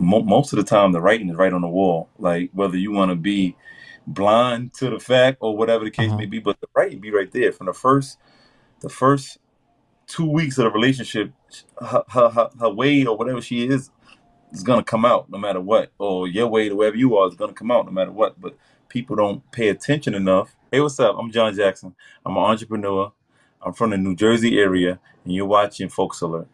mo- most of the time the writing is right on the wall. Like whether you want to be blind to the fact or whatever the case Uh-huh. may be, but the writing be right there from the first the first two weeks of the relationship. Her, her, her, her weight or whatever she is is gonna come out no matter what, or your weight or wherever you are is gonna come out no matter what. But people don't pay attention enough. Hey, what's up? I'm John Jackson. I'm an entrepreneur. I'm from the New Jersey area, and you're watching Folks Alert.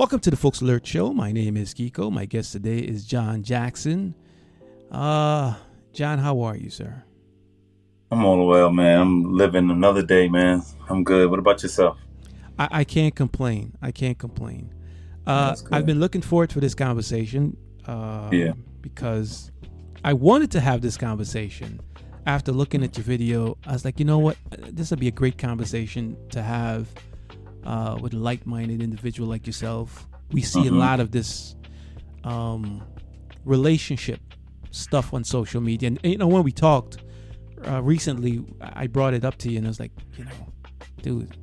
Welcome to the Folks Alert Show. My name is Kiko. My guest today is John Jackson. Uh, John, how are you, sir? I'm all well, man. I'm living another day, man. I'm good. What about yourself? I, I can't complain. I can't complain. Uh, I've been looking forward for this conversation. Uh, Yeah. Because I wanted to have this conversation after looking at your video. I was like, you know what? This would be a great conversation to have uh, with a like-minded individual like yourself. We see a Mhm. lot of this um, relationship stuff on social media, and, you know when we talked uh, recently, I brought it up to you, and I was like, you know, dude,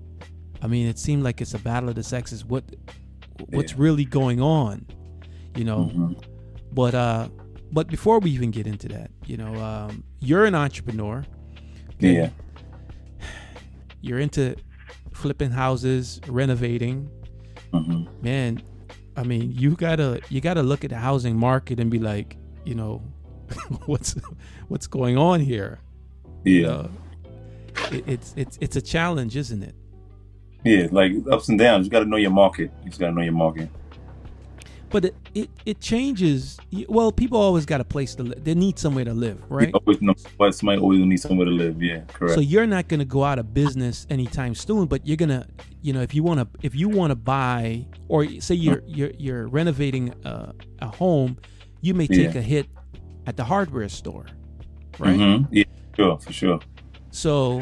I mean, it seemed like it's a battle of the sexes. What what's Yeah. really going on? You know, Mhm. but uh, but before we even get into that, you know, um, you're an entrepreneur. Yeah. You're into flipping houses, renovating. hmm Man, I mean, you gotta you gotta look at the housing market and be like, you know, what's what's going on here? Yeah. It, it's it's it's a challenge, isn't it? Yeah. Like ups and downs. You got to know your market. You just got to know your market. But it it, it changes. Well, people always got a place to live. They need somewhere to live, right? You always know somebody always need somewhere to live. Yeah. Correct. So you're not going to go out of business anytime soon, but you're going to, you know, if you want to, if you want to buy, or say you're you're you're renovating a, a home, you may take Yeah. a hit at the hardware store, right? Mhm. Yeah. Sure. For sure. So,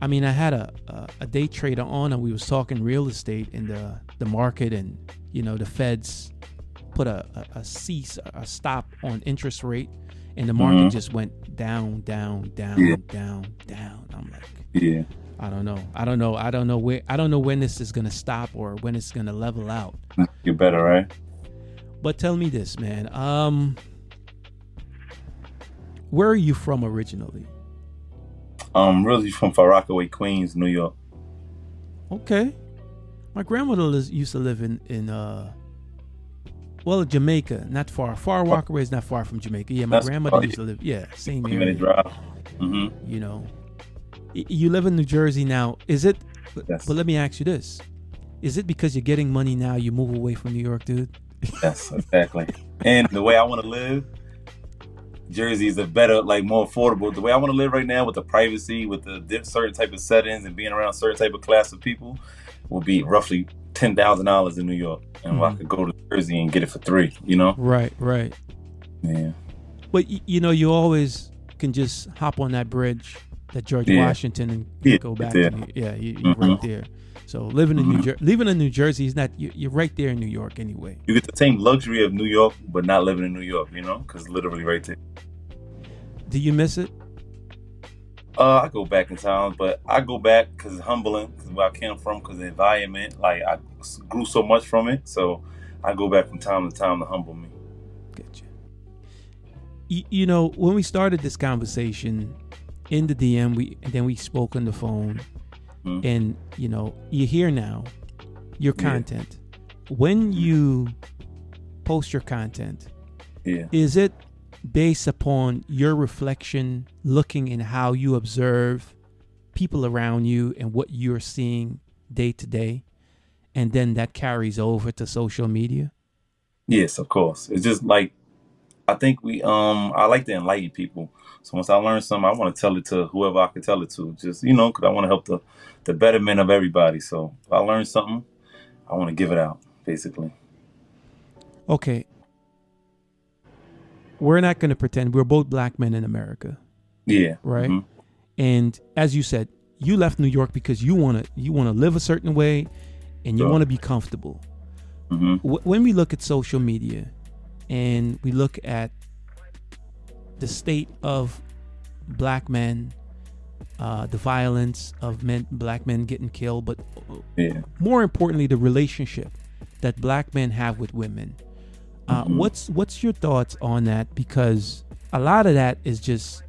I mean, I had a, a a day trader on, and we was talking real estate in the the market, and you know, the Feds put a a, a cease, a stop on interest rate, and the market Mhm. just went down, down, down, Yeah. down, down. I'm like. Yeah. I don't know. I don't know. I don't know where. I don't know when this is gonna stop or when it's gonna level out. Get better, right? But tell me this, man. Um, where are you from originally? Um, really from Far Rockaway, Queens, New York. Okay, my grandmother lis- used to live in in uh, well, Jamaica, not far. Far Rockaway is not far from Jamaica. Yeah, my That's- grandmother used to live. Yeah, same Twenty minute area. drive. hmm You know, you live in New Jersey now. Is it? Yes. But let me ask you this: Is it because you're getting money now you move away from New York, dude? Yes. Exactly. and the way I want to live, Jersey is a better, like more affordable. The way I want to live right now, with the privacy, with the certain type of settings, and being around certain type of class of people, will be roughly ten thousand dollars in New York, and I Mhm. could go to Jersey and get it for three. You know? Right, right. Yeah. But y- you know, you always can just hop on that bridge, that George Yeah. Washington, and Yeah, go back. yeah. To New, yeah, you, you're right Mhm. there. So living in New Mhm. Jersey, living in New Jersey is not. You, you're right there in New York anyway. You get the same luxury of New York, but not living in New York. You know? Because literally right there. Do you miss it? Uh, I go back in town, but I go back because it's humbling, because where I came from, because the environment, like I grew so much from it. So I go back from time to time to humble me. Gotcha. You, you know, when we started this conversation, in the DM. We and then we spoke on the phone, Mhm. and you know you're here now. Your Yeah. content. When you post your content, Yeah. is it based upon your reflection, looking in how you observe people around you and what you're seeing day to day, and then that carries over to social media? Yes, of course. It's just like I think we um I like to enlighten people. So once I learn something, I want to tell it to whoever I can tell it to. Just you know, because I want to help the the betterment of everybody. So if I learn something, I want to give it out. Basically. Okay. We're not going to pretend we're both black men in America, Yeah. right? Mhm. And as you said, you left New York because you want to you want to live a certain way and you want to be comfortable. Mhm. Wh- when we look at social media and we look at the state of black men, uh, the violence of men, black men getting killed, but Yeah. more importantly, the relationship that black men have with women. Uh, Mhm. What's what's your thoughts on that? Because a lot of that is just,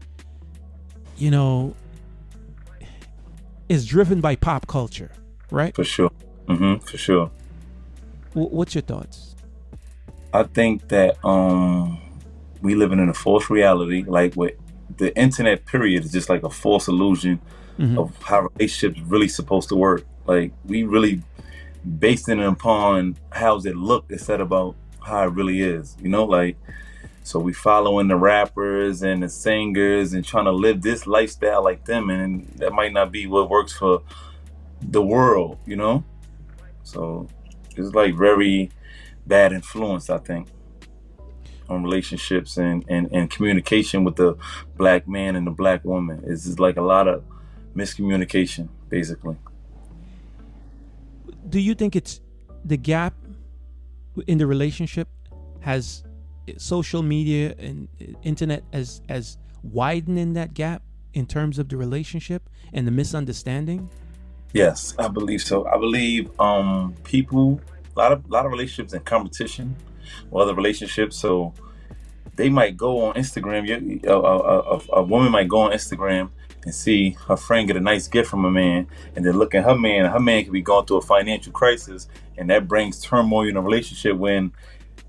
you know, is driven by pop culture, right? For sure. hmm For sure. Wh- What's your thoughts? I think that um we living in a false reality. Like with the internet period is just like a false illusion Mhm. of how relationships really supposed to work. Like we really basing it upon how's it look instead about how it really is. You know, like so we following the rappers and the singers and trying to live this lifestyle like them and that might not be what works for the world, you know? So it's like very bad influence, I think, on relationships and, and, and communication with the black man and the black woman. It's just like a lot of miscommunication, basically. Do you think it's the gap in the relationship has social media and internet as as widening that gap in terms of the relationship and the misunderstanding? Yes, I believe so. I believe um people a lot of lot of relationships in competition or other relationships. So they might go on Instagram. A, a, a, a woman might go on Instagram and see her friend get a nice gift from a man, and then look at her man. Her man could be going through a financial crisis, and that brings turmoil in a relationship. When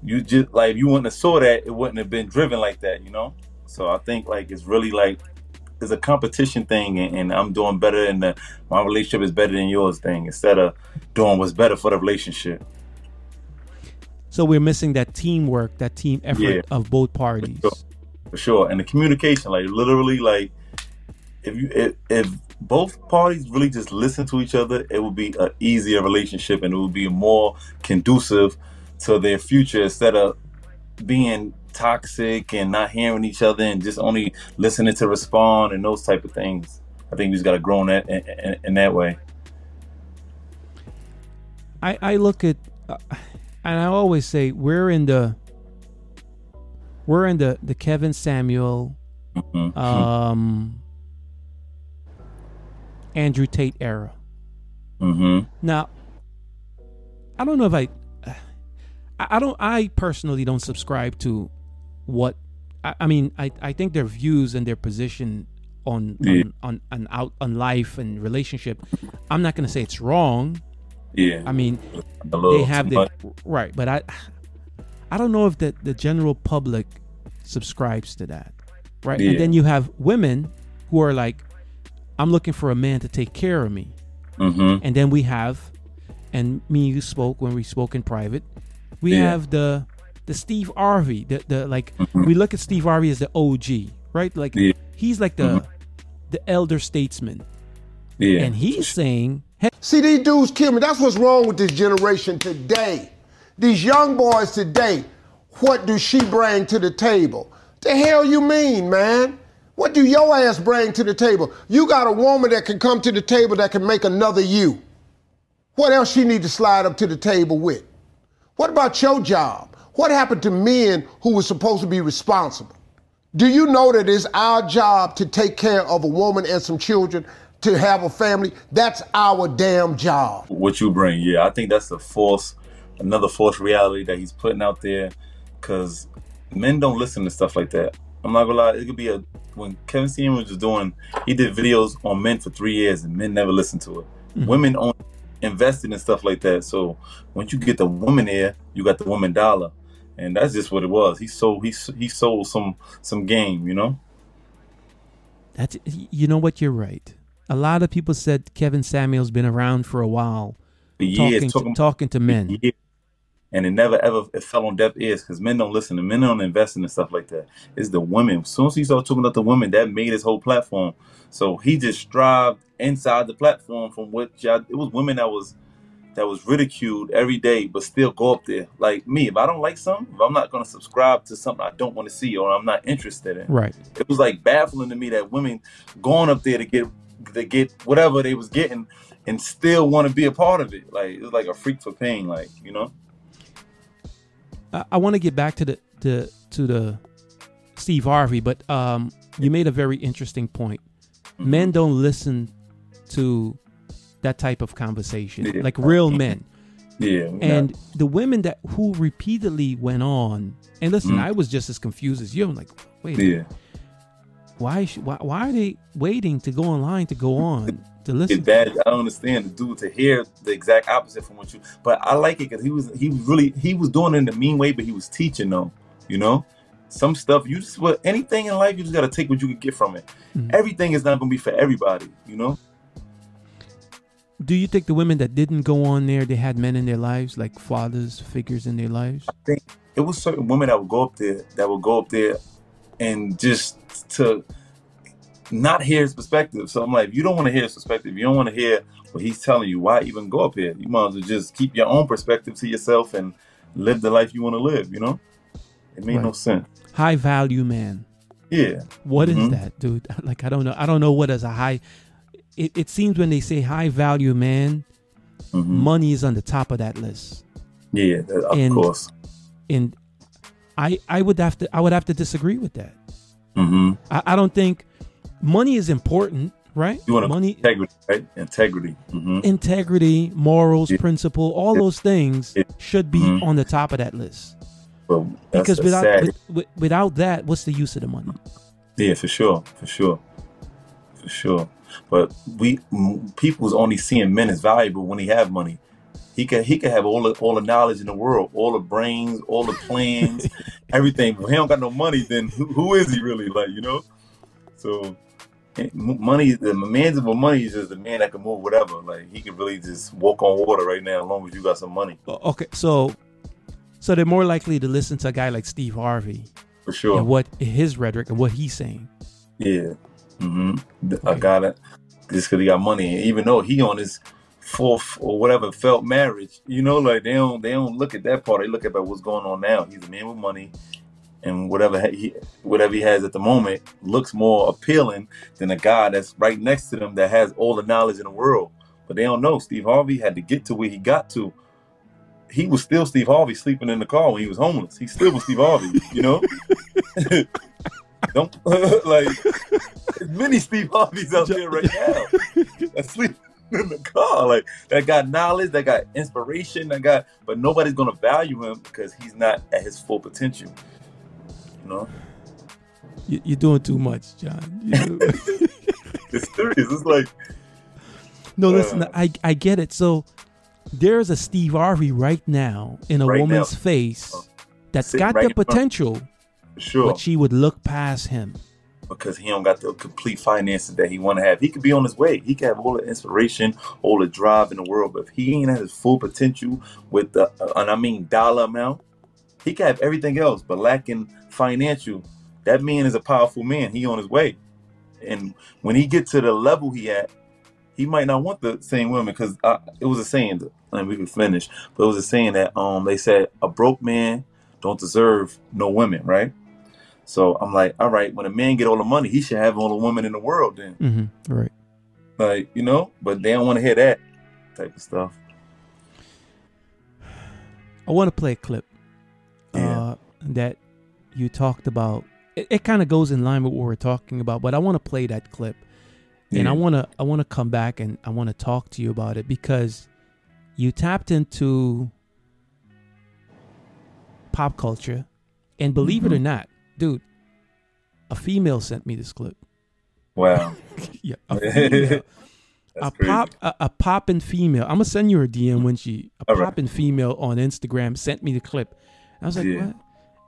you just like you wouldn't have saw that, it wouldn't have been driven like that. You know. So I think like it's really like it's a competition thing, and, and I'm doing better, and my relationship is better than yours thing. Instead of doing what's better for the relationship. So we're missing that teamwork, that team effort Yeah. of both parties. sure. for sure. And the communication, like literally, like if you if, if both parties really just listen to each other, it would be an easier relationship, and it would be more conducive to their future instead of being toxic and not hearing each other and just only listening to respond and those type of things. I think we just got to grow in that in, in, in that way. I, I look at, uh, and I always say we're in the, we're in the the Kevin Samuel, Mhm. um, Andrew Tate era. Mhm. Now, I don't know if I, I I don't, I personally don't subscribe to what, I, I mean, I, I think their views and their position on, Yeah. on, on, on out, on life and relationship, I'm not going to say it's wrong. Yeah. I mean, they have the right, but I, I don't know if the the general public subscribes to that, right? Yeah. And then you have women who are like, I'm looking for a man to take care of me, Mhm. and then we have, and me you spoke when we spoke in private, we Yeah. have the the Steve Harvey, the the like Mhm. we look at Steve Harvey as the OG, right? Like Yeah. he's like the the elder statesman, Yeah. and he's saying, See, these dudes kill me. That's what's wrong with this generation today. These young boys today, what do she bring to the table? The hell you mean, man? What do your ass bring to the table? You got a woman that can come to the table that can make another you. What else she need to slide up to the table with? What about your job? What happened to men who were supposed to be responsible? Do you know that it's our job to take care of a woman and some children, to have a family? That's our damn job. what you bring. Yeah, I think that's the false, another false reality that he's putting out there, because men don't listen to stuff like that. I'm not gonna lie. It could be a when Kevin Samuels was doing. He did videos on men for three years, and men never listened to it. Mhm. Women only invested in stuff like that. So once you get the woman there, you got the woman dollar, and that's just what it was. He sold he he sold some some game, you know. That's you know what you're right. A lot of people said Kevin Samuel's been around for a while, For years talking talking to, talking to men. years. And it never ever it fell on deaf ears because men don't listen and men don't invest in stuff like that. It's the women. As soon as he started talking about the women, that made his whole platform. So he just strived inside the platform from what y'all, it was women that was that was ridiculed every day, but still go up there. Like me, if I don't like something, if I'm not gonna subscribe to something I don't want to see or I'm not interested in, Right. it was like baffling to me that women going up there to get to get whatever they was getting and still want to be a part of it. Like it was like a freak for pain, like you know. I, I want to get back to the, the to the Steve Harvey, but um, you made a very interesting point. Mm-hmm. Men don't listen to that type of conversation, Yeah. like real men. Yeah, And not- the women that who repeatedly went on, and listen, Mm. I was just as confused as you. I'm like, wait, yeah, why, sh- why, why are they waiting to go online to go on to listen? bad. I don't understand the dude to hear the exact opposite from what you. But I like it because he was he was really he was doing it in the mean way, but he was teaching them. You know, some stuff you just what anything in life you just got to take what you can get from it. Mhm. Everything is not gonna be for everybody. You know. Do you think the women that didn't go on there, they had men in their lives, like fathers, figures in their lives? I think it was certain women that would go up there that would go up there and just to not hear his perspective. So I'm like, if you don't want to hear his perspective, you don't want to hear what he's telling you, why even go up here? You might as well just keep your own perspective to yourself and live the life you want to live, you know? It made no sense. High value man. Yeah. What is Mhm. that, dude? Like I don't know. I don't know what is a high. It, it seems when they say high value man, Mhm. money is on the top of that list, Yeah, of And- course. and I I would have to I would have to disagree with that. Hmm I, I don't think money is important, right? You want money, integrity, right? Integrity. hmm integrity, morals, Yeah. principle, all those things Yeah. should be Mhm. on the top of that list. That's, Because without sad. with, with, without that, what's the use of the money? Yeah, for sure, for sure, for sure. But we people's only seeing men as valuable when he have money. He can he can have all the all the knowledge in the world, all the brains, all the plans, everything. But he don't got no money. Then who, who is he really? Like you know. So eh, money, the man's of money is just the man that can move whatever. Like he can really just walk on water right now, as long as you got some money, Okay, so so they're more likely to listen to a guy like Steve Harvey for sure. and what his rhetoric and what he's saying. Yeah. mm-hmm. A Okay. guy that just because he got money, and even though he on his fourth or whatever felt marriage, you know, like they don't they don't look at that part. They look at what's going on now. He's a man with money, and whatever he whatever he has at the moment looks more appealing than a guy that's right next to them that has all the knowledge in the world. But they don't know. Steve Harvey had to get to where he got to. He was still Steve Harvey sleeping in the car when he was homeless. He still was Steve Harvey, you know. Don't like there's many Steve Harveys out there right now that sleep in the car. Like that got knowledge, that got inspiration, that got but nobody's gonna value him because he's not at his full potential. You know? You, you're doing too much, John. It's serious. It's like no, listen, Uh. I I get it. So there's a Steve Harvey right now in a Right now. woman's face Uh, that's sitting got right the potential, sure. but she would look past him. Because he don't got the complete finances that he want to have. He could be on his way. He could have all the inspiration, all the drive in the world, but if he ain't at his full potential with the, and I mean dollar amount, he could have everything else, but lacking financial. That man is a powerful man. He on his way, and when he get to the level he at, he might not want the same women because uh, it was a saying. And we can finish, but it was a saying that um they said a broke man don't deserve no women, right? So I'm like, all right, when a man get all the money, he should have all the women in the world then. Mm-hmm. Right. Like, you know, but they don't want to hear that type of stuff. I want to play a clip Yeah. uh, that you talked about. It, it kind of goes in line with what we're talking about, but I want to play that clip, and I want to I want to come back and I want to talk to you about it because you tapped into pop culture, and believe it or Mhm. not, dude, a female sent me this clip. Wow. Yeah, a a pop a, a poppin' female. I'm gonna send you her DM when she a All right. poppin' female on Instagram sent me the clip. I was like, Yeah. what?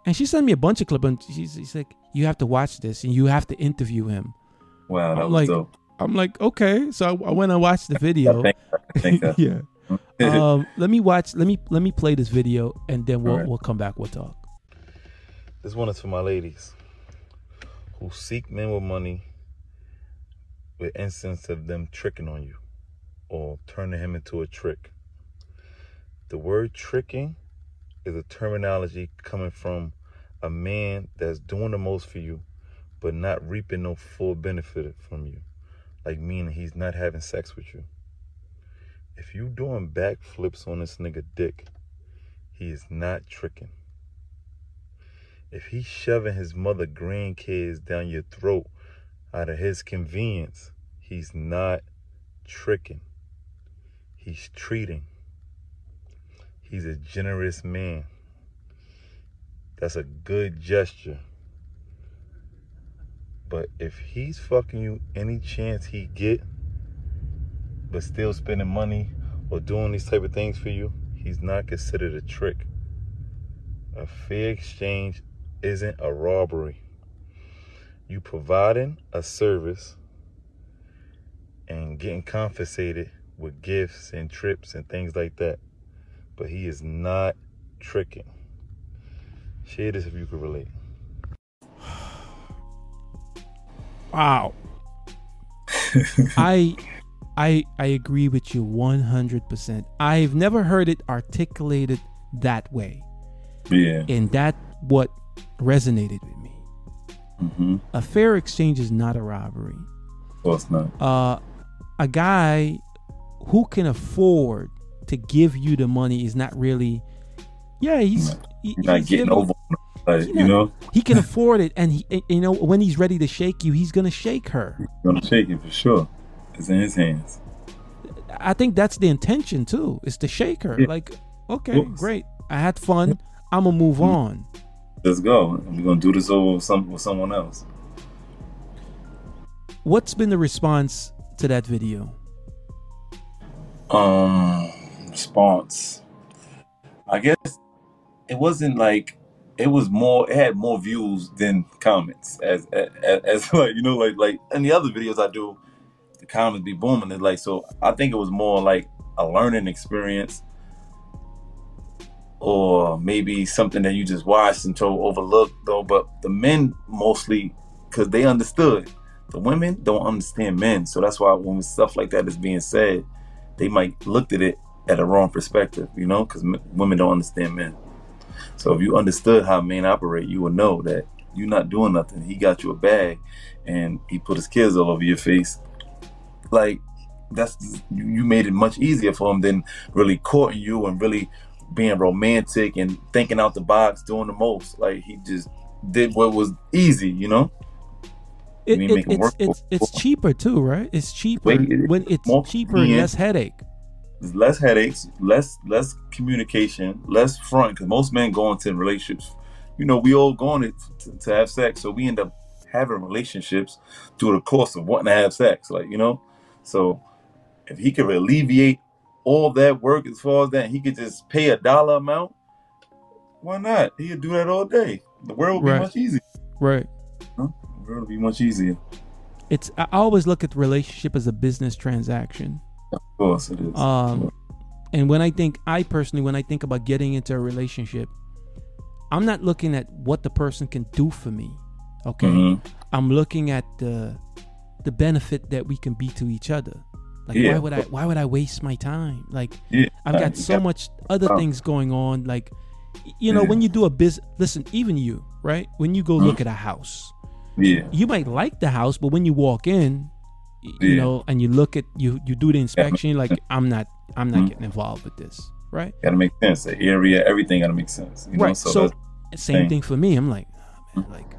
And she sent me a bunch of clips, and she's, she's like, you have to watch this, and you have to interview him. Wow, that I'm was like, dope. I'm like, okay. So I, I went and watched the video. Thank, thank that. yeah. Um, let me watch. Let me let me play this video, and then we'll right. we'll come back. We'll talk. This one is for my ladies who seek men with money with instance of them tricking on you or turning him into a trick. The word tricking is a terminology coming from a man that's doing the most for you but not reaping no full benefit from you. Like meaning he's not having sex with you. If you doing backflips on this nigga dick, he is not tricking. If he's shoving his mother grandkids down your throat out of his convenience, he's not tricking. He's treating. He's a generous man. That's a good gesture. But if he's fucking you any chance he get, but still spending money or doing these type of things for you, he's not considered a trick. A fair exchange isn't a robbery. You providing a service and getting compensated with gifts and trips and things like that. But he is not tricking. Share this if you can relate. Wow. I I I agree with you 100%. I've never heard it articulated that way. Yeah. And that what resonated with me. Mm-hmm. A fair exchange is not a robbery. Of course not. Uh a guy who can afford to give you the money is not really yeah, he's he- not he's getting over like, you know, he can afford it and he you know when he's ready to shake you, he's going to shake her. gonna shake it for sure. It's in his hands. I think that's the intention too, is to shake her. Yeah. Like, okay, great. I had fun. I'm gonna move on. Let's go. We're gonna do this over with some with someone else. What's been the response to that video? Um, response. I guess it wasn't like it was more. It had more views than comments. As as, as like you know, like like in the other videos I do, the comments be booming. It's like so. I think it was more like a learning experience, or maybe something that you just watched and so overlooked. Though, but the men mostly because they understood. The women don't understand men, so that's why when stuff like that is being said, they might looked at it at a wrong perspective, you know, because women don't understand men. So if you understood how men operate, you would know that you're not doing nothing. He got you a bag, and he put his kids all over your face. Like that's you made it much easier for him than really courting you and really being romantic and thinking out the box, doing the most. Like he just did what was easy, you know. It, it- it's it's it's cheaper too, right? It's cheaper Wait, it- when it's cheaper and less headache. Less headaches, less less communication, less front. Because most men go into relationships, you know, we all going it to, to have sex, so we end up having relationships through the course of wanting to have sex, like you know. So if he could alleviate all that work as far as that, he could just pay a dollar amount. Why not? He could do that all day. The world would Right. be much easier. Right. Huh? The world would be much easier. It's I always look at the relationship as a business transaction. Of course, it is. Um, and when I think, I personally, when I think about getting into a relationship, I'm not looking at what the person can do for me. Okay, Mhm. I'm looking at the the benefit that we can be to each other. Like, Yeah. why would I? Why would I waste my time? Like, Yeah, I've got so much other things going on. Like, you know, Yeah. when you do a business, listen, even you, right? When you go Mhm. look at a house, Yeah, you might like the house, but when you walk in, you know, and you look at you you do the inspection, you're like. I'm not I'm not Mhm. getting involved with this, right? gotta make sense. The area, everything gotta make sense. You know? right. So, same thing. thing for me. I'm like, oh, man, like,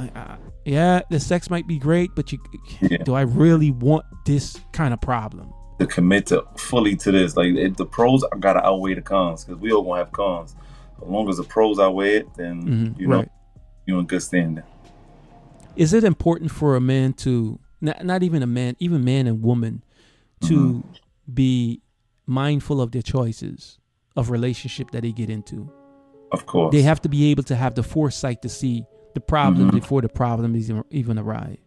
like uh, yeah, the sex might be great, but you Yeah. do I really want this kind of problem? to commit to fully to this. Like if the pros I gotta outweigh the cons because we all gonna have cons. As long as the pros outweigh it, then Mhm, you know right. you're in good standing. is it important for a man to not, not even a man, even man and woman, to Mm-hmm. be mindful of their choices of relationship that they get into? Of course. They have to be able to have the foresight to see the problem Mhm. before the problem is even, even arrive.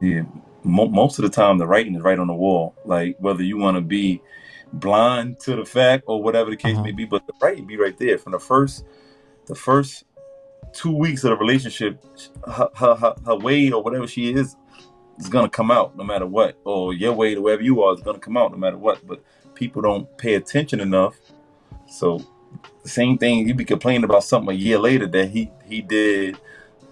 Yeah, Mo- most of the time the writing is right on the wall. Like whether you want to be blind to the fact or whatever the case Uh-huh. may be, but the writing be right there from the first, the first two weeks of the relationship. Her, her, her, her way or whatever she is is gonna come out no matter what, or your way to wherever you are is gonna come out no matter what. But people don't pay attention enough, so the same thing you be complaining about something a year later that he he did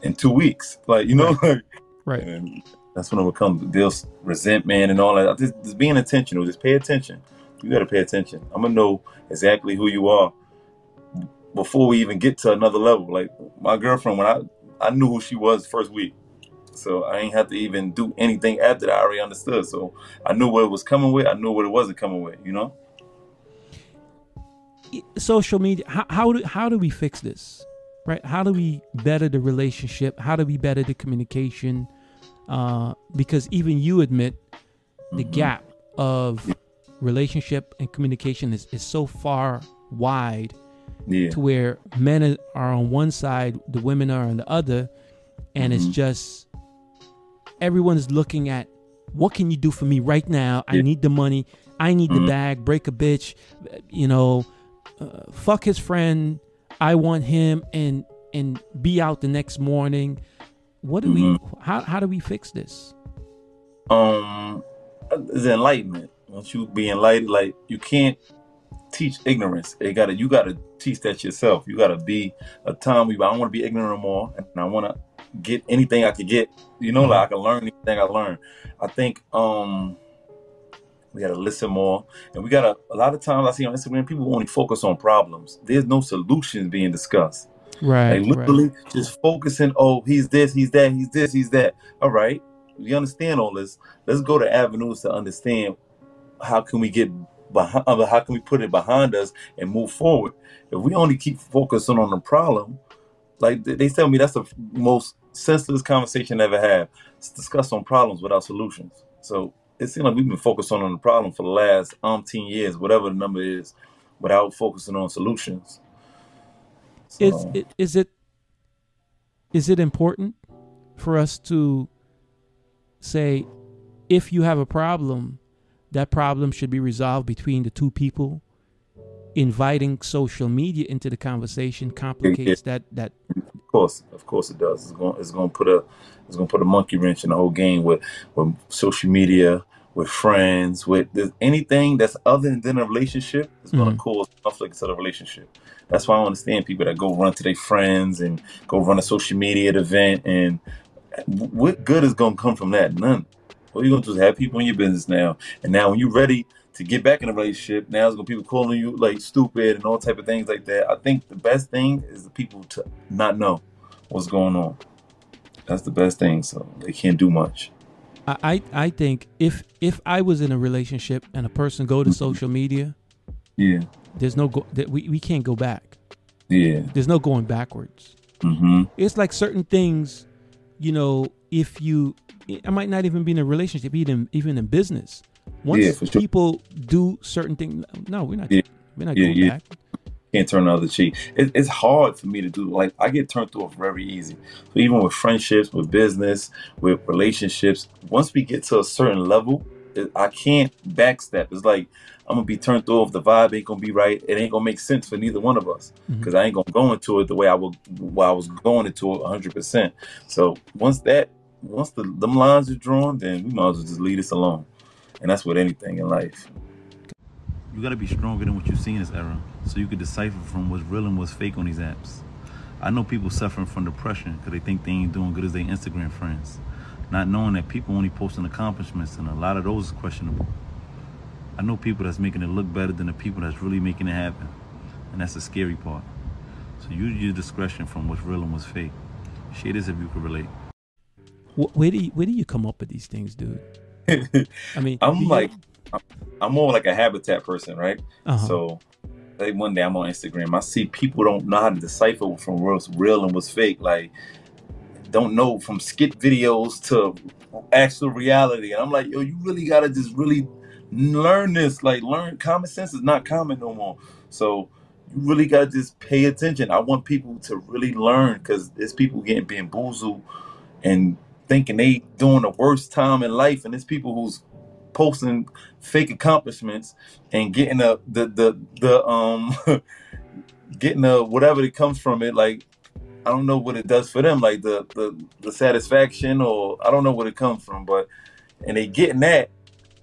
in two weeks. Like you know, like Right. and that's when it would come this resentment and all that. Just, just being intentional. Just pay attention. You got to pay attention. I'm gonna know exactly who you are before we even get to another level. Like my girlfriend, when I I knew who she was first week, so I ain't have to even do anything after that. I already understood. So I knew what it was coming with. I knew what it wasn't coming with. You know. social media how, how do how do we fix this right? How do we better the relationship? How do we better the communication? Uh because even you admit the Mhm. gap of relationship and communication is, is so far wide Yeah. to where men are on one side the women are on the other and it's Mhm. just everyone's looking at what can you do for me right now? I need the money. I need the Mhm. bag. Break a bitch. You know uh, fuck his friend i want him and and be out the next morning. What do we Mm-hmm. how, how do we fix this? Um the enlightenment. Once you be enlightened like you can't teach ignorance. It gotta you gotta teach that yourself. You gotta be a time where i don't want to be ignorant no more and i want to get anything i could get. You know like i can learn anything i learn. I think um we gotta listen more and we gotta a lot of times i see on instagram people only focus on problems there's no solutions being discussed right like literally just focusing, oh, he's this, he's that, he's this, he's that. All right. We understand all this. Let's go to avenues to understand how can we get behind uh, how can we put it behind us and move forward. If we only keep focusing on the problem, like they tell me that's the most senseless conversation I ever had. It's discuss on problems without solutions. So it seems like we've been focusing on the problem for the last umpteen years, whatever the number is, without focusing on solutions. is it is it is it important for us to say if you have a problem that problem should be resolved between the two people inviting social media into the conversation complicates that that Of course, of course it does. It's going it's going to put a it's going to put a monkey wrench in the whole game with with social media, with friends, with anything that's other than a relationship is going Mhm. to cause conflict to the relationship. That's why I understand people that go run to their friends and go run a social media event and what good is going to come from that? None. What are you going to do is have people in your business now, and now when you're ready to get back in a relationship, now it's be people calling you like stupid and all type of things like that. I think the best thing is the people to not know what's going on. That's the best thing. So they can't do much. I, I I think if if I was in a relationship and a person go to social media, Yeah, there's no go that we, we can't go back. yeah. There's no going backwards. Mm-hmm. It's like certain things, you know, if you I might not even be in a relationship, even even in business. Once Yeah, sure. people do certain things, no, we're not Yeah. we're not Yeah, going yeah. back. Can't turn the other cheek. It, it's hard for me to do. Like I get turned off very easy. So even with friendships, with business, with relationships, once we get to a certain level, it, I can't backstep. It's like I'm gonna be turned off. The vibe ain't gonna be right. It ain't gonna make sense for neither one of us mm-hmm. because I ain't gonna go into it the way I would. While I was going into it 100. percent So once that, once the them lines are drawn, then we might as well just leave this alone. And that's with anything in life. You gotta be stronger than what you see in this era, so you can decipher from what's real and what's fake on these apps. I know people suffering from depression because they think they ain't doing good as their Instagram friends, not knowing that people only posting accomplishments and a lot of those is questionable. I know people that's making it look better than the people that's really making it happen, and that's the scary part. So use your discretion from what's real and what's fake. Share this if you can relate. Where do you, where do you come up with these things, dude? I mean, I'm like, I'm more like a habitat person, right? uh-huh. So, like one day I'm on Instagram, I see people don't know how to decipher from what's real and what's fake. Like, don't know from skit videos to actual reality. And I'm like, yo, you really gotta just really learn this. Like, learn common sense is not common no more. So you really gotta just pay attention. I want people to really learn because there's people getting bamboozled and thinking they doing the worst time in life, and it's people who's posting fake accomplishments and getting the the the, the um getting the whatever that comes from it like I don't know what it does for them, like the the, the satisfaction, or I don't know what it comes from, but and they getting that,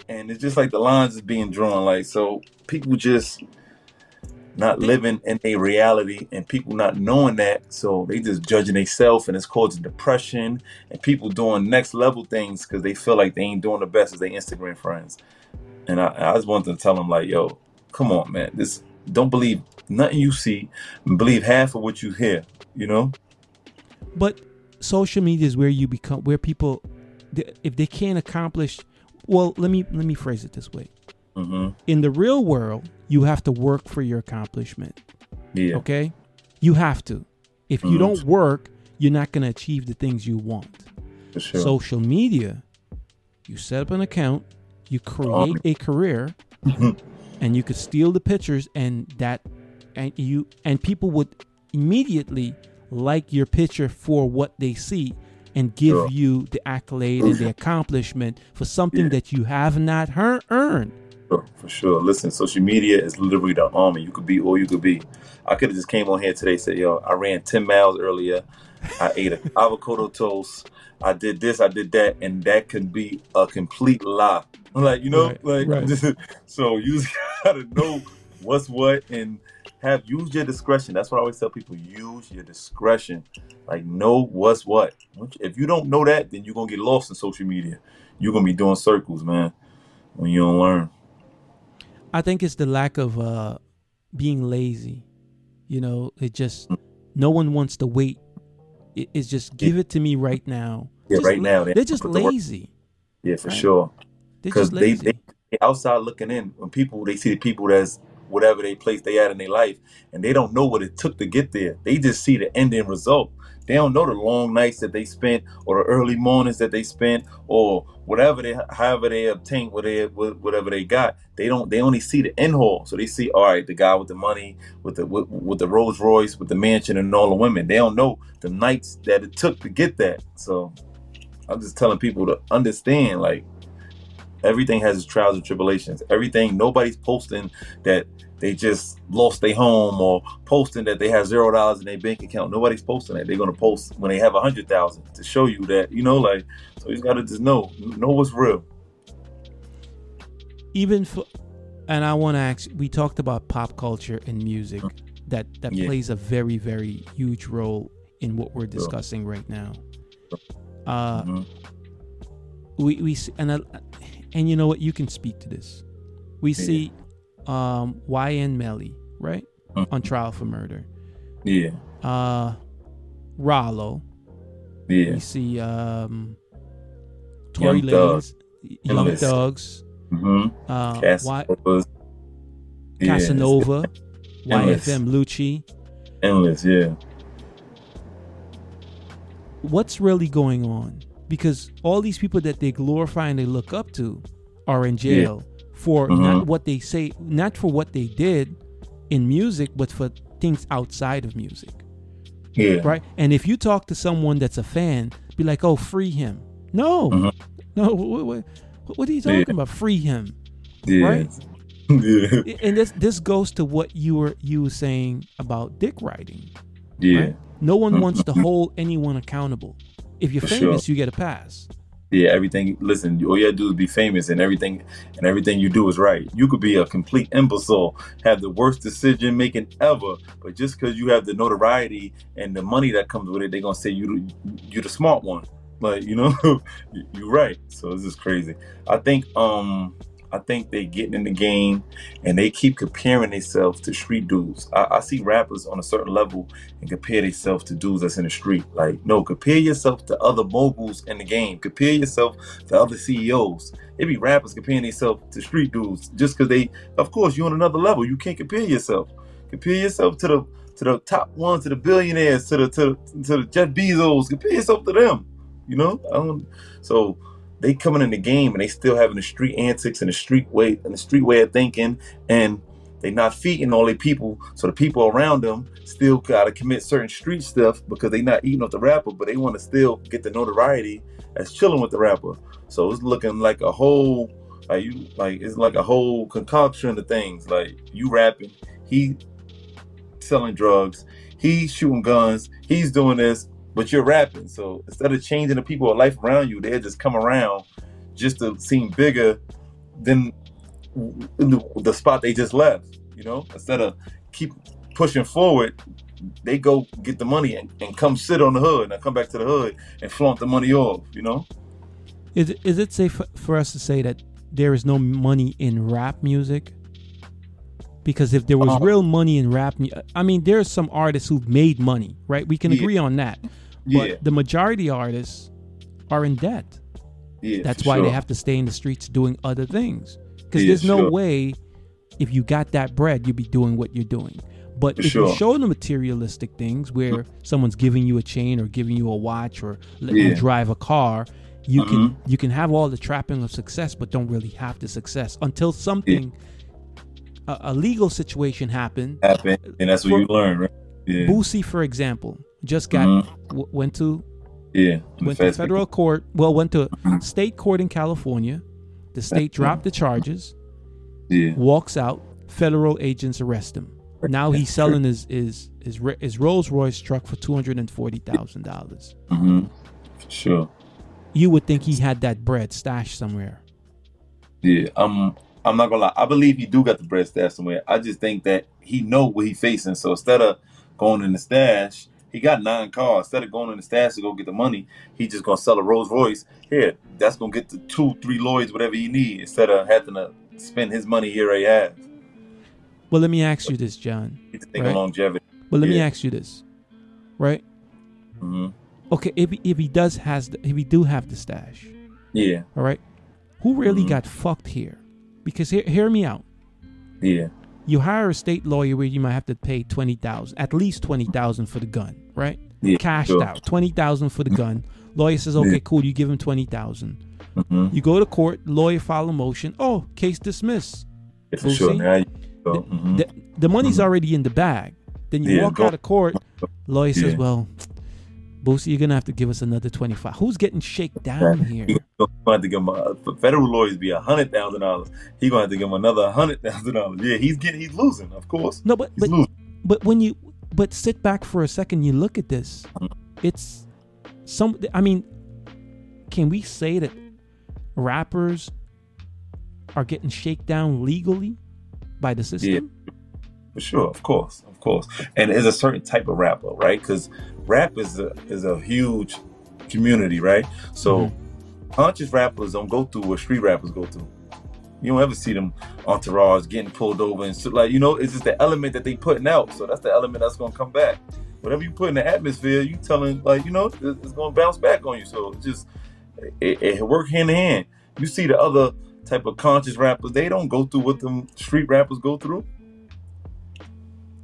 and it's just like the lines is being drawn, like so people just not living in a reality, and people not knowing that, so they just judging themselves, and it's causing depression, and people doing next level things because they feel like they ain't doing the best as their Instagram friends, and I, I just wanted to tell them like, yo, come on, man, this don't believe nothing you see, believe half of what you hear you know? But social media is where you become where people if they can't accomplish well let me let me phrase it this way mm-hmm. in the real world you have to work for your accomplishment yeah okay you have to if you Mhm. don't work you're not going to achieve the things you want sure social media you set up an account you create Um, a career and you could steal the pictures and that and you and people would immediately like your picture for what they see and give Sure. you the accolade and the accomplishment for something Yeah. that you have not her- earned Sure, for sure. Listen, social media is literally the army. You could be all you could be. I could have just came on here today and said, yo, I ran 10 miles earlier. I ate an avocado toast. I did this, I did that, and that could be a complete lie. Like, you know, Right, like right. so you just gotta know what's what and have use your discretion. That's what I always tell people. Use your discretion. Like know what's what. If you don't know that, then you're gonna get lost in social media. You're gonna be doing circles, man, when you don't learn. I think it's the lack of uh being lazy you know it just no one wants to wait it, it's just give it to me right now Yeah, Just right now, they they're just lazy Yeah, for Right. sure. Because they, they they outside looking in when people they see the people that's whatever they place they at in their life, and they don't know what it took to get there. They just see the ending result. They don't know the long nights that they spent, or the early mornings that they spent, or whatever they however they obtained what they whatever they got. They don't. They only see the end haul. So they see, all right, the guy with the money, with the with, with the Rolls Royce, with the mansion, and all the women. They don't know the nights that it took to get that. So I'm just telling people to understand, like everything has its trials and tribulations. Everything nobody's posting that they just lost their home or posting that they have zero dollars in their bank account. Nobody's posting that. They're gonna post when they have a hundred thousand to show you that, you know, like so you gotta just know, know what's real. even for and i want to ask we talked about pop culture and music that that Yeah. plays a very very huge role in what we're discussing right now uh Mhm. we we and I, and you know what you can speak to this we Yeah. see um ynw melly right? Mhm. on trial for murder. Yeah, uh rollo yeah, You see um tory Young Thug. lanez young Endless. thugs. Hmm uh y- yeah, casanova Endless. yfn lucci. Endless. Yeah, what's really going on? Because all these people that they glorify and they look up to are in jail for Mhm. not what they say not for what they did in music but for things outside of music yeah, right and if you talk to someone that's a fan be like oh free him no Mhm. no what, what, what are you Yeah. talking about free him yeah, right? yeah, and this this goes to what you were you were saying about dick riding yeah. right? no one Mhm. wants to hold anyone accountable if you're famous sure. you get a pass Yeah, everything. Listen, all you gotta do is be famous, and everything, and everything you do is right. You could be a complete imbecile, have the worst decision making ever, but just because you have the notoriety and the money that comes with it, they're gonna say you you the smart one. Like you know, you- you're right. So this is crazy. I think um I think they getting in the game and they keep comparing themselves to street dudes. I, I see rappers on a certain level and compare themselves to dudes that's in the street. Like, no, compare yourself to other moguls in the game. Compare yourself to other CEOs. It be rappers comparing themselves to street dudes just because they, of course, you're on another level. You can't compare yourself. Compare yourself to the to the top ones, to the billionaires, to the to, to the Jeff Bezos. Compare yourself to them. You know, I don't. So they coming in the game and they still having the street antics and the street way and the street way of thinking, and they not feeding all their people. So the people around them still gotta commit certain street stuff because they not eating off the rapper, but they want to still get the notoriety as chilling with the rapper. So it's looking like a whole like you like it's like a whole concoction of things. Like you rapping, he selling drugs, he's shooting guns, he's doing this, but you're rapping. So instead of changing the people of life around you, they just come around just to seem bigger than the, the spot they just left. You know, instead of keep pushing forward, they go get the money and, and come sit on the hood and come back to the hood and flaunt the money off. You know. Is is it safe for us to say that there is no money in rap music? Because if there was Uh, real money in rap, mu- I mean, there's some artists who've made money, right? We can Yeah. agree on that. But Yeah. the majority artists are in debt. Yeah. That's why sure. they have to stay in the streets doing other things. Because there's no sure. way, if you got that bread, you'd be doing what you're doing. But For if you show the materialistic things, where someone's giving you a chain or giving you a watch or letting you drive a car, you can Mhm. you can have all the trapping of success, but don't really have the success until something, a, a legal situation happened. happen, and that's what For- you learn, right? Yeah. Boosie, for example, just got Mhm. w- went to Yeah. Went to federal court. Well, went to state court in California. The state dropped the charges. Yeah. Walks out. Federal agents arrest him. Now he's selling his his his, his Rolls Royce truck for two hundred and forty thousand dollars. Mm-hmm. For sure. You would think he had that bread stashed somewhere. Yeah. I'm. I'm not gonna lie. I believe he do got the bread stash somewhere. I just think that he know what he facing. So instead of going in the stash, he got nine cars. Instead of going in the stash to go get the money, he just gonna sell a Rolls Royce. Here, that's gonna get the two, three Lloyds, whatever he need. Instead of having to spend his money here he has. Well, let me ask you this, John. He's thinking Right. longevity. Well, let me ask you this, right? hmm Okay, if he, if he does has the, if he do have the stash, Yeah. all right, who really Mhm. got fucked here? Because hear, hear me out. Yeah. You hire a state lawyer where you might have to pay twenty thousand, at least twenty thousand for the gun, right? Yeah, Cashed sure. out, twenty thousand for the gun. Lawyer says, okay, Yeah. cool, you give him twenty thousand. hmm You go to court, lawyer file a motion. Oh, case dismissed. Yeah, for sure. Boosie? Now you go. Mhm. The, the money's already in the bag. Then you walk go- out of court. Lawyer says, well, Boosie, you're gonna have to give us another twenty five. Who's getting shaken down here? He gonna have to give him a, federal lawyers be a hundred thousand dollars. He gonna have to give him another hundred thousand dollars. Yeah, he's getting he's losing, of course. No, but He's but losing. But when you but sit back for a second, you look at this. Mm-hmm. It's some. I mean, can we say that rappers are getting shaken down legally by the system? Yeah, For sure, of course, of course. And it's a certain type of rapper, right? Because rap is a is a huge community, right? So Mm-hmm. conscious rappers don't go through what street rappers go through. You don't ever see them entourage getting pulled over and so, like you know, it's just the element that they putting out. So that's the element that's gonna come back. Whatever you put in the atmosphere, you telling like you know, it's gonna bounce back on you. So it's just it, it work hand in hand. You see the other type of conscious rappers, they don't go through what them street rappers go through.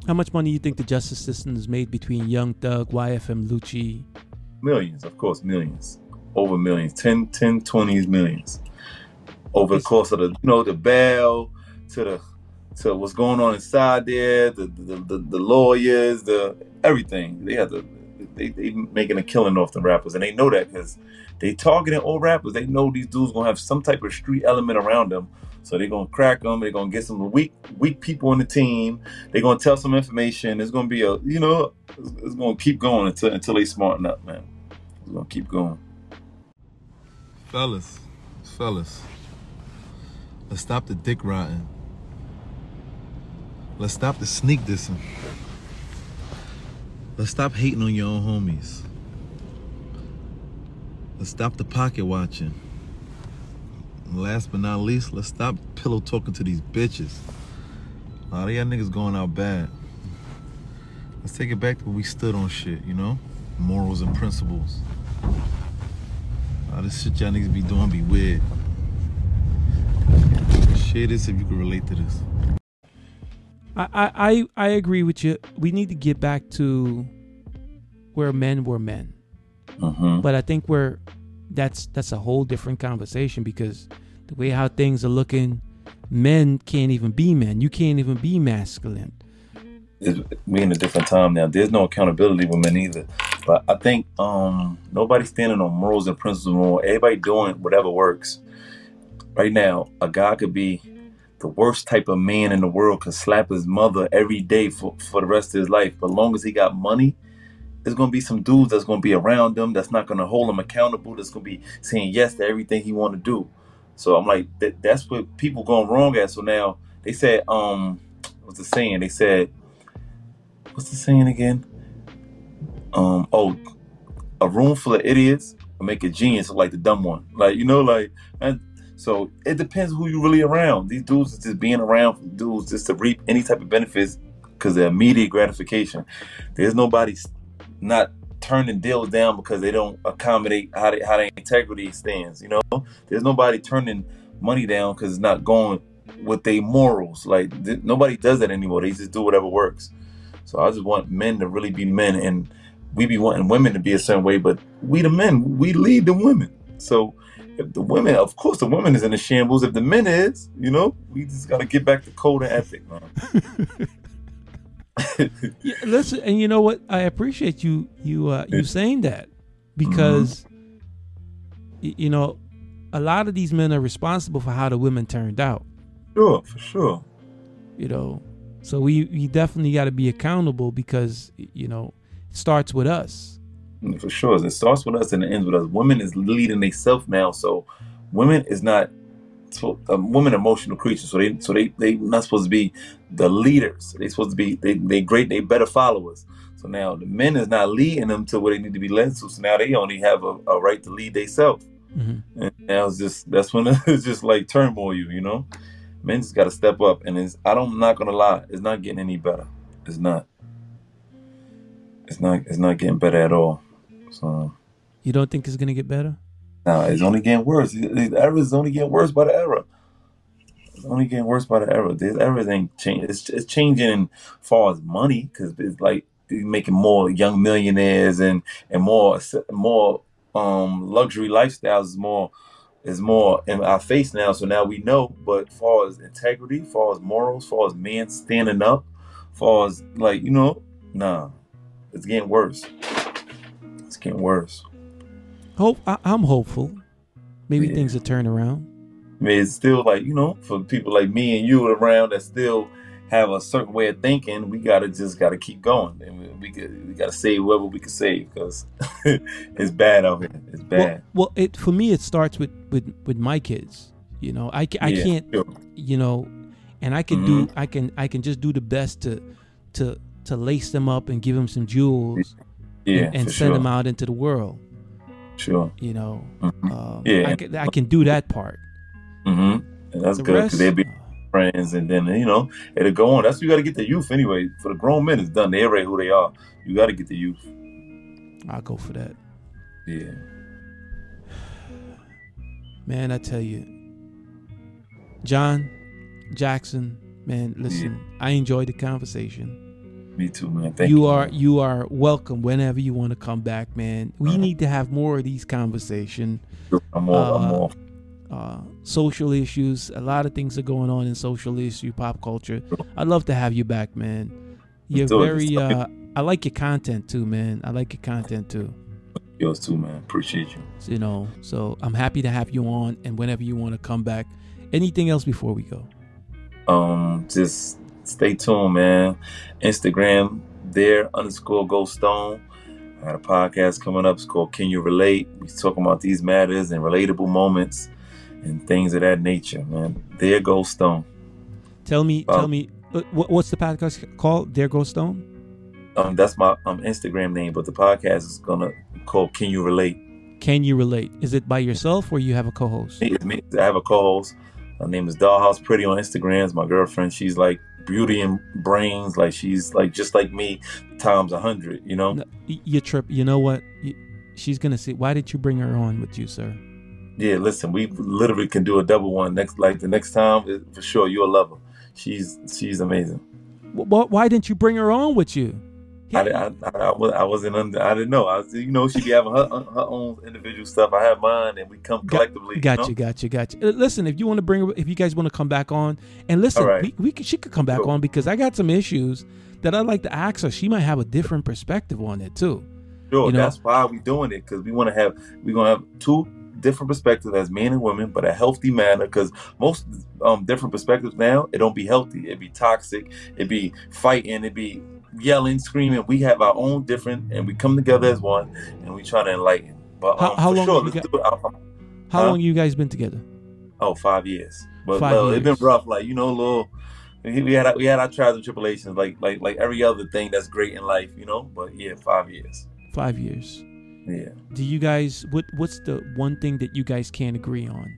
How much money you think the justice system has made between Young Thug, YFN Lucci? Millions, of course, millions. Over millions. 10, 10, 20s millions. Over the course of the, you know, the bail to the, to what's going on inside there, the the, the, the lawyers, the everything. They have to, they, they making a killing off the rappers. And they know that because they targeting all rappers. They know these dudes going to have some type of street element around them. So they're to crack them. They're to get some weak, weak people on the team. They're to tell some information. It's to be a, you know, it's, it's to keep going until, until they smarten up, man. It's to keep going. Fellas, fellas, let's stop the dick riding. Let's stop the sneak dissing. Let's stop hating on your own homies. Let's stop the pocket watching. And last but not least, let's stop pillow talking to these bitches. A lot of y'all niggas going out bad. Let's take it back to where we stood on shit, you know? Morals and principles. All this shit y'all niggas be doing be weird. Share this if you can relate to this. I, I, I I agree with you. We need to get back to where men were men. hmm But I think we're that's that's a whole different conversation because the way how things are looking, men can't even be men. You can't even be masculine. It's, we in a different time now. There's no accountability with men either. But I think um nobody's standing on morals and principles anymore. Everybody doing whatever works. Right now, a guy could be the worst type of man in the world, could slap his mother every day for, for the rest of his life. But long as he got money, there's gonna be some dudes that's gonna be around him that's not gonna hold him accountable. That's gonna be saying yes to everything he want to do. So I'm like, that, that's what people going wrong at. So now they said, um, what's the saying? They said, what's the saying again? Um, oh, a room full of idiots will make a genius like the dumb one. Like you know, like and so it depends who you really around. These dudes is just being around dudes just to reap any type of benefits because of immediate gratification. There's nobody not turning deals down because they don't accommodate how they, how their integrity stands. You know, there's nobody turning money down because it's not going with their morals. Like th- nobody does that anymore. They just do whatever works. So I just want men to really be men, and we be wanting women to be a certain way, but we the men, we lead the women. So if the women, of course, the women is in the shambles. If the men is, you know, we just got to get back to code and ethic, man. Yeah, listen, and you know what? I appreciate you you uh, you saying that because y- you know a lot of these men are responsible for how the women turned out. sure, for sure. You know, so we we definitely got to be accountable because you know it starts with us. For sure. It starts with us and it ends with us. Women is leading themselves now. So women is not so um, women are emotional creatures. So they so they they not supposed to be the leaders. They supposed to be they they great, they better followers. So now the men is not leading them to where they need to be led to. So now they only have a, a right to lead themselves. hmm And now it's just that's when it's just like turmoil you, you know? Men just gotta step up and it's I don't I'm not gonna lie, it's not getting any better. It's not. It's not it's not getting better at all. So You don't think it's gonna get better? Nah, it's only getting worse. The era is only getting worse by the era. It's only getting worse by the era. This everything change. It's, it's changing as far as money because it's like making more young millionaires and and more more um luxury lifestyles is more is more in our face now. So now we know. But far as integrity, far as morals, far as men standing up, far as like you know, nah, it's getting worse. It's getting worse. Hope I, I'm hopeful. Maybe Yeah. things will turn around. I mean, it's still like you know, for people like me and you around that still have a certain way of thinking, we gotta just gotta keep going, and we, we, could, we gotta save whatever we can save because it's bad out here. It's bad. well, it for me it starts with with with my kids. You know, I I Yeah, can't sure. you know, and I can do mm-hmm. I can I can just do the best to to to lace them up and give them some jewels Yeah, and, and send sure. them out into the world. Sure. You know, hmm um, Yeah. I can I can do that part. Mm-hmm. And that's The good because they'll be uh, friends, and then you know it'll go on. That's you got to get the youth anyway. For the grown men, it's done. They already who they are. You got to get the youth. I'll go for that. Yeah. Man, I tell you, John Jackson, man, listen, I enjoyed the conversation. Me too, man. Thank you you. are you are welcome whenever you want to come back, man. We Uh-huh. need to have more of these conversation. I'm all. I'm uh, all. Uh, social issues, a lot of things are going on in social issue, pop culture. I'd love to have you back, man. You're very. Uh, I like your content too, man. I like your content too. Yours too, man. Appreciate you. You know, so I'm happy to have you on, and whenever you want to come back. Anything else before we go? Um, just stay tuned, man. Instagram there underscore Go Stone. I got a podcast coming up. It's called Can You Relate? We talking about these matters and relatable moments and things of that nature, man. There goes Stone. Tell me, Um, tell me, uh, what's the podcast called? There Goes Stone. Um, that's my um Instagram name, but the podcast is gonna called Can You Relate? Can you relate? Is it by yourself or you have a co-host? I have a co-host. Her name is Dollhouse Pretty on Instagram. It's my girlfriend. She's like beauty and brains. Like she's like just like me times a hundred. You know. No, you trip. You know what? She's gonna say, "Why did you bring her on with you, sir?" Yeah, listen, we literally can do a double one next. Like the next time, for sure, you'll love her. She's she's amazing. Wh- Why didn't you bring her on with you? I, I, I, I, I wasn't under. I didn't know. I was, you know, she be having her her own individual stuff. I have mine, and we come collectively. Got you, know? you, got you, got you. Listen, if you want to bring, her, if you guys want to come back on, and listen, right. we, we could, she could come back Cool. on because I got some issues that I'd like to ask her. She might have a different perspective on it too. Sure, you know? that's why we doing it because we want to have we gonna have two different perspectives as men and women, but a healthy manner. Because most um different perspectives now it don't be healthy. It be toxic. It be fighting. It be yelling, screaming. We have our own different, and we come together as one, and we try to enlighten. But How- um, how long sure, you let's got- do it. I- I- How Huh? long you guys been together? Oh, five years. But Five well, it's been rough. Like you know, little. We we had we had our trials and tribulations, like like like every other thing that's great in life, you know. But yeah, five years. Five years. Yeah. Do you guys? What What's the one thing that you guys can't agree on?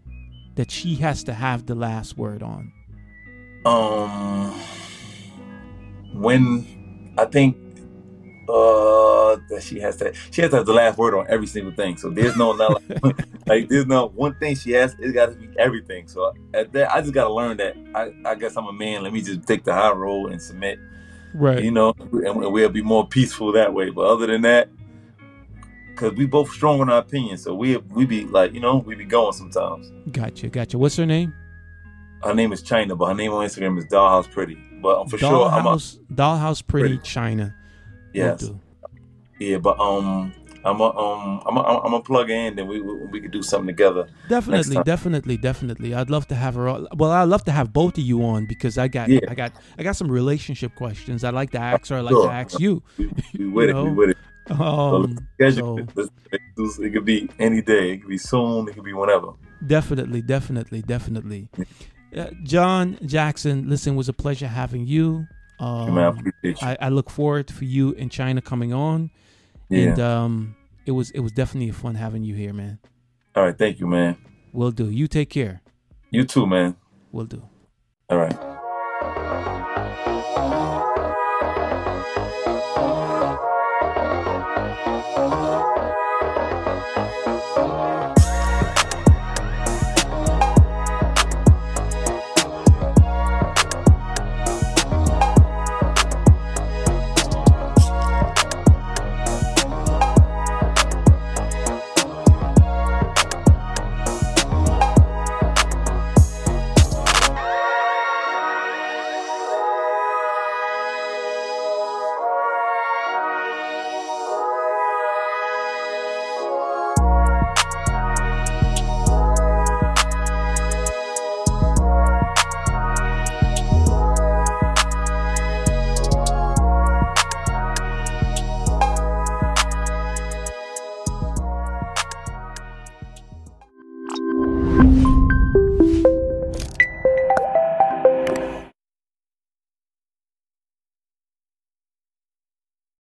That she has to have the last word on. Um, when I think uh that she has to she has to have the last word on every single thing. So there's no not like, like there's no one thing she has. It's got to be everything. So at that, I just got to learn that. I I guess I'm a man. Let me just take the high road and submit. Right. You know, and we'll be more peaceful that way. But other than that. Cause we both strong in our opinion, so we we be like you know we be going sometimes. Gotcha. Gotcha. What's her name? Her name is China, but her name on Instagram is Dollhouse Pretty. But for sure, I'm a, Dollhouse. Dollhouse. Pretty, Pretty. China. Yes. Yeah, but um, I'm a um, I'm a, I'm a plug in, then we we, we could do something together. Definitely, definitely, definitely. I'd love to have her. On. Well, I'd love to have both of you on because I got, Yeah. I got, I got some relationship questions. I'd like to ask her. I'd like Sure. to ask you. We, we with it, know, we with it. Um, Schedule so it. Let's- let's do- It could be any day. It could be soon. It could be whenever. definitely, definitely, definitely. Uh, John Jackson, listen, was a pleasure having you. Um, I. I, I, look forward for you in China coming on. Yeah. And um, it was it was definitely fun having you here, man. All right, thank you, man. Will do. You take care. You too, man. Will do. All right.